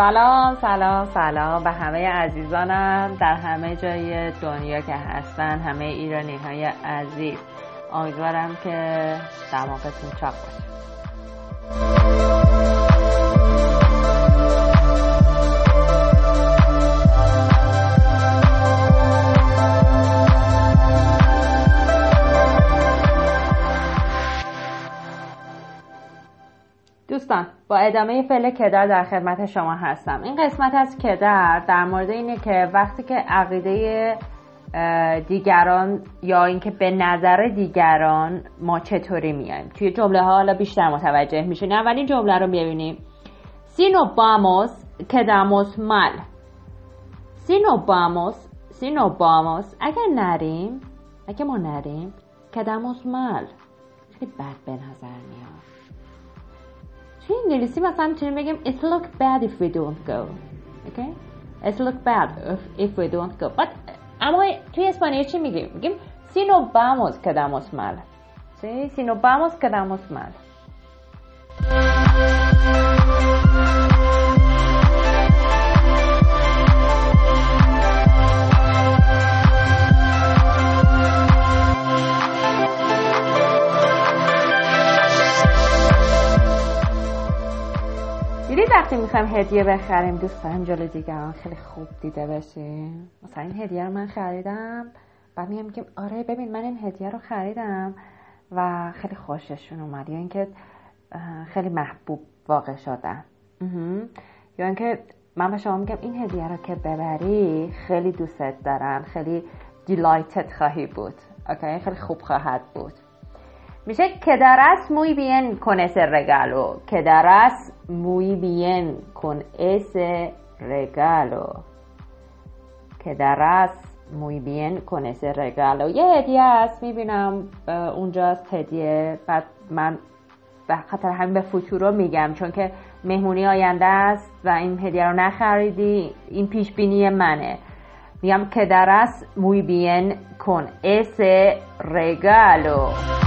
سلام سلام سلام به همه عزیزانم در همه جای دنیا که هستن همه ایرانی های عزیز. امیدوارم که دماغتون چاق باشه. ادامه فعل کدر در خدمت شما هستم. این قسمت از کدر در مورد اینه که وقتی که عقیده دیگران یا اینکه به نظر دیگران ما چطوری میایم. توی جمله ها حالا بیشتر متوجه میشین اولین جمله رو ببینیم. سینو باموس کداموس مال. سینو باموس سینو باموس. اگر نریم اگه ما نریم کداموس مال. خیلی بد به نظر میاد. توی انگلیسی مثلا میتونیم بگیم it look bad if we don't go okay it look bad if, if we don't go but اما توی اسپانیایی چی میگیم میگیم si no vamos quedamos mal ¿sí? si no vamos quedamos mal وقتی می‌خوایم هدیه بخریم دوست داریم جلو دیگران خیلی خوب دیده بشیم مثلا این هدیه رو من خریدم بعد میگم میگم آره ببین من این هدیه رو خریدم و خیلی خوششون اومد. یا اینکه خیلی محبوب واقع شدن. یا اینکه من به شما میگم این هدیه رو که ببری خیلی دوستت دارن خیلی دیلایتد خواهی بود. اوکی؟ خیلی خوب خواهد بود. میشه quedarás muy bien con ese regalo quedarás muy bien con ese regalo quedarás muy bien con ese regalo یه هدیه هست می‌بینم اونجاست هدیه. بعد من به خاطر همین به فوتورو میگم چون که مهمونی آینده است و این هدیه رو نخریدی این پیش بینی منه. میگم quedarás muy bien con ese regalo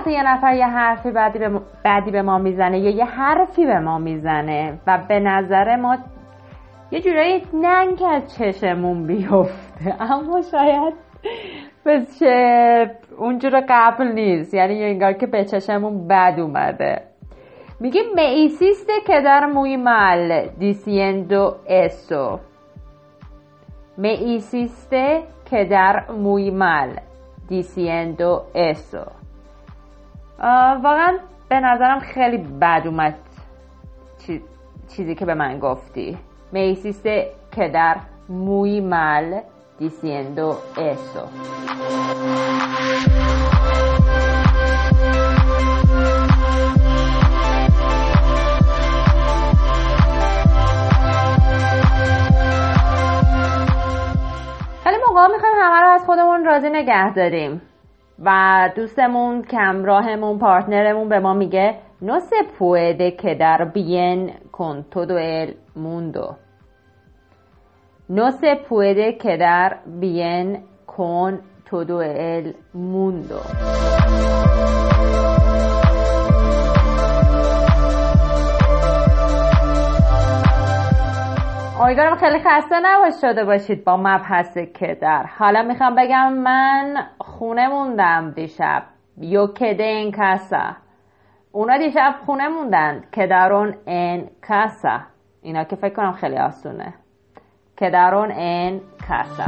وقتی یه نفر یه حرفی بعدی به, ما، بعدی به ما می‌زنه یا یه حرفی به ما می‌زنه و به نظر ما یه جورایی ننگ از چشمون بیفته. اما شاید به اونجور قبل نیست. یعنی انگار که به چشمون بد اومده. میگه me hiciste quedar muy mal diciendo eso me hiciste quedar muy mal diciendo eso واقعا به نظرم خیلی بد اومد چیزی که به من گفتی. me hiciste quedar muy mal diciendo eso خیلی موقع می‌خوایم همه رو از خودمون راضی نگه داریم. و دوستمون کمراهمون پارتنرمون به ما میگه نو سه پویده که در بین کن تودو ال موندو. نو سه پویده که در بین کن تودو ال موندو. امیدوارم خیلی خسته نباش شده باشید با مبحث کدر. حالا می‌خوام بگم من خونه موندم دیشب. یو کده این کسا اونا دیشب خونه موندن. کدرون این کسا اینا که فکر کنم خیلی آسونه. کدرون این کسا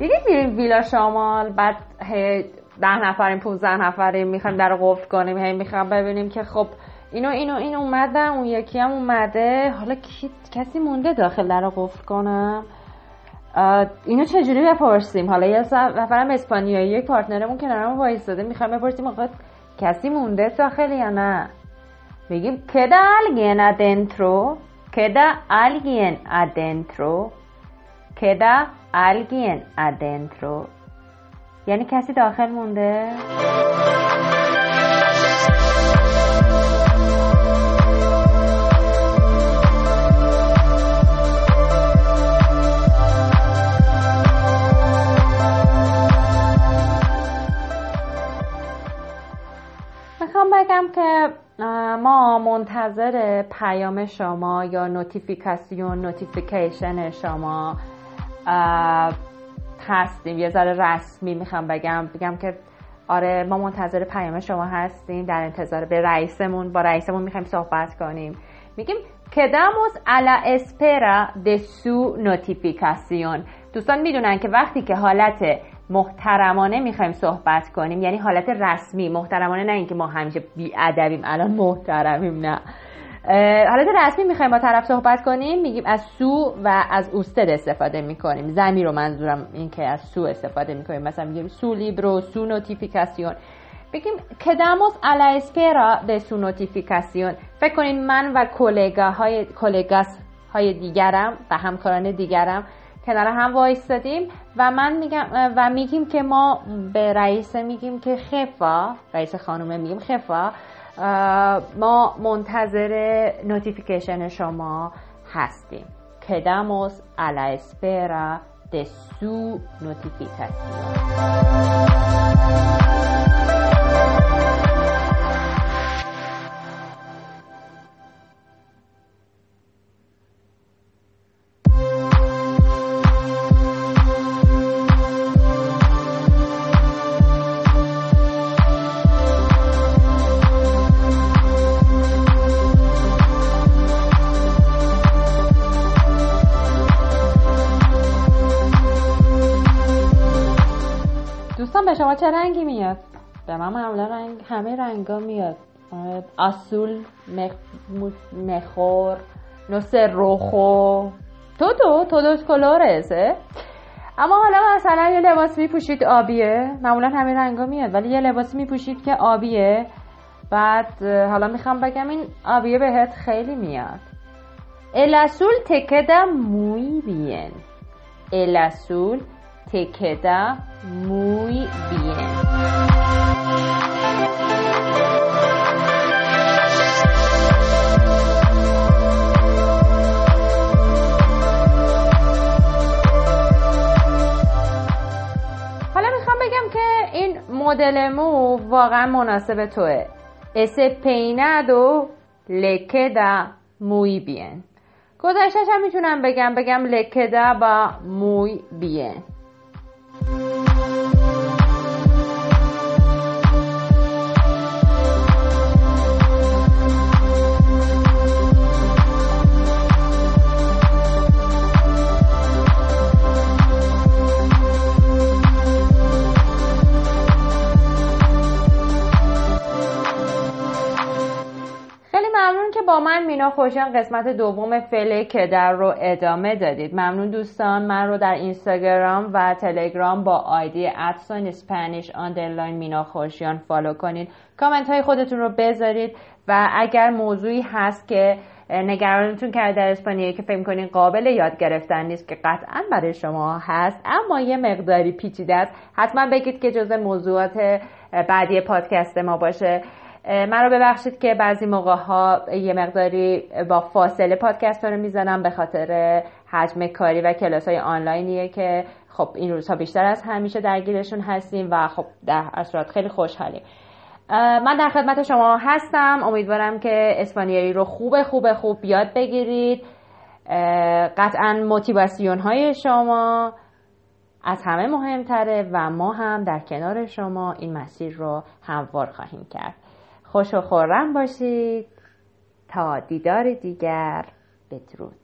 دیدید میریم ویلا شمال بعد ده نفریم 15 نفریم می‌خوایم در قفل کنیم هی می‌خوایم ببینیم که خب اینو اینو این اومدن اون یکی هم اومده. حالا کی کسی مونده داخل در قفل کنم؟ اینو چجوری بپرسیم؟ حالا یه نفرم اسپانیایی یک پارتنرمون کنارمون وایستاده می‌خوایم بپرسیم آقا کسی مونده داخل یا نه؟ میگیم queda alguien adentro queda alguien adentro queda alguien adentro یعنی کسی داخل مونده؟ می‌خوام بگم که ما منتظر پیام شما یا notificación notification شما هستیم. یه ذره رسمی می‌خوام بگم. بگم که آره ما منتظر پیام شما هستیم. در انتظار به رئیسمون. با رئیسمون می‌خوایم صحبت کنیم. میگیم quedamos a la espera de su notificación دوستان می‌دونن که وقتی که حالت محترمانه می‌خوایم صحبت کنیم یعنی حالت رسمی محترمانه نه اینکه ما همیشه بی ادبیم الان محترمیم نه. حالت رسمی می‌خوایم با طرف صحبت کنیم میگیم از su و از usted استفاده می‌کنیم. ضمیر رو منظورم این که از su استفاده می‌کنیم. مثلا میگیم su libro su notificación. بگیم quedamos a la espera de su notificación. فکر کنین من و colega های colegas های دیگرم و همکاران دیگرم کنار هم وایستادیم و من میگم و میگیم که ما به رئیس میگیم که jefa رئیس خانومه میگیم jefa. ما منتظر نوتیفیکیشن شما هستیم. کداموس الا اسپرا د سو نوتیفیکاسیون به شما چه رنگی میاد؟ به من معمولا رنگ همه رنگا میاد. اصول مخ... مخور نوس روخو. تو تو تو دوست کلورزه اما حالا مثلا یه لباس میپوشید آبیه. معمولا همه رنگا میاد ولی یه لباس میپوشید که آبیه. بعد حالا می‌خوام بگم این آبیه بهت خیلی میاد. El azul te queda muy bien. El te queda muy bien. حالا می‌خوام بگم که این مدل مو واقعا مناسب توه. ese peinado le queda muy bien گذشتش هم می‌تونم بگم. بگم queda با muy bien با من مینا خوشیان قسمت دوم فعل quedar رو ادامه دادید. ممنون دوستان من رو در اینستاگرام و تلگرام با آیدی at sign Spanish underline مینا خوشیان follow کنید. کامنت های خودتون رو بذارید و اگر موضوعی هست که نگرانتون کرده در اسپانیایی که فکر کنین قابل یاد گرفتن نیست که قطعا برای شما هست اما یه مقداری پیچیده است حتما بگید که جز موضوعات بعدی پادکست ما باشه. من رو ببخشید که بعضی موقع ها یه مقداری با فاصله پادکست رو می‌زنم به خاطر حجم کاری و کلاس های آنلاینیه که خب این روزها بیشتر از همیشه درگیرشون هستیم و خب در اصرات خیلی خوشحالیم. من در خدمت شما هستم. امیدوارم که اسپانیایی رو خوب خوب خوب یاد بگیرید. قطعا موتیواسیون های شما از همه مهمتره و ما هم در کنار شما این مسیر رو هموار خواهیم کرد. خوش و خورم باشید. تا دیدار دیگر. بدرود.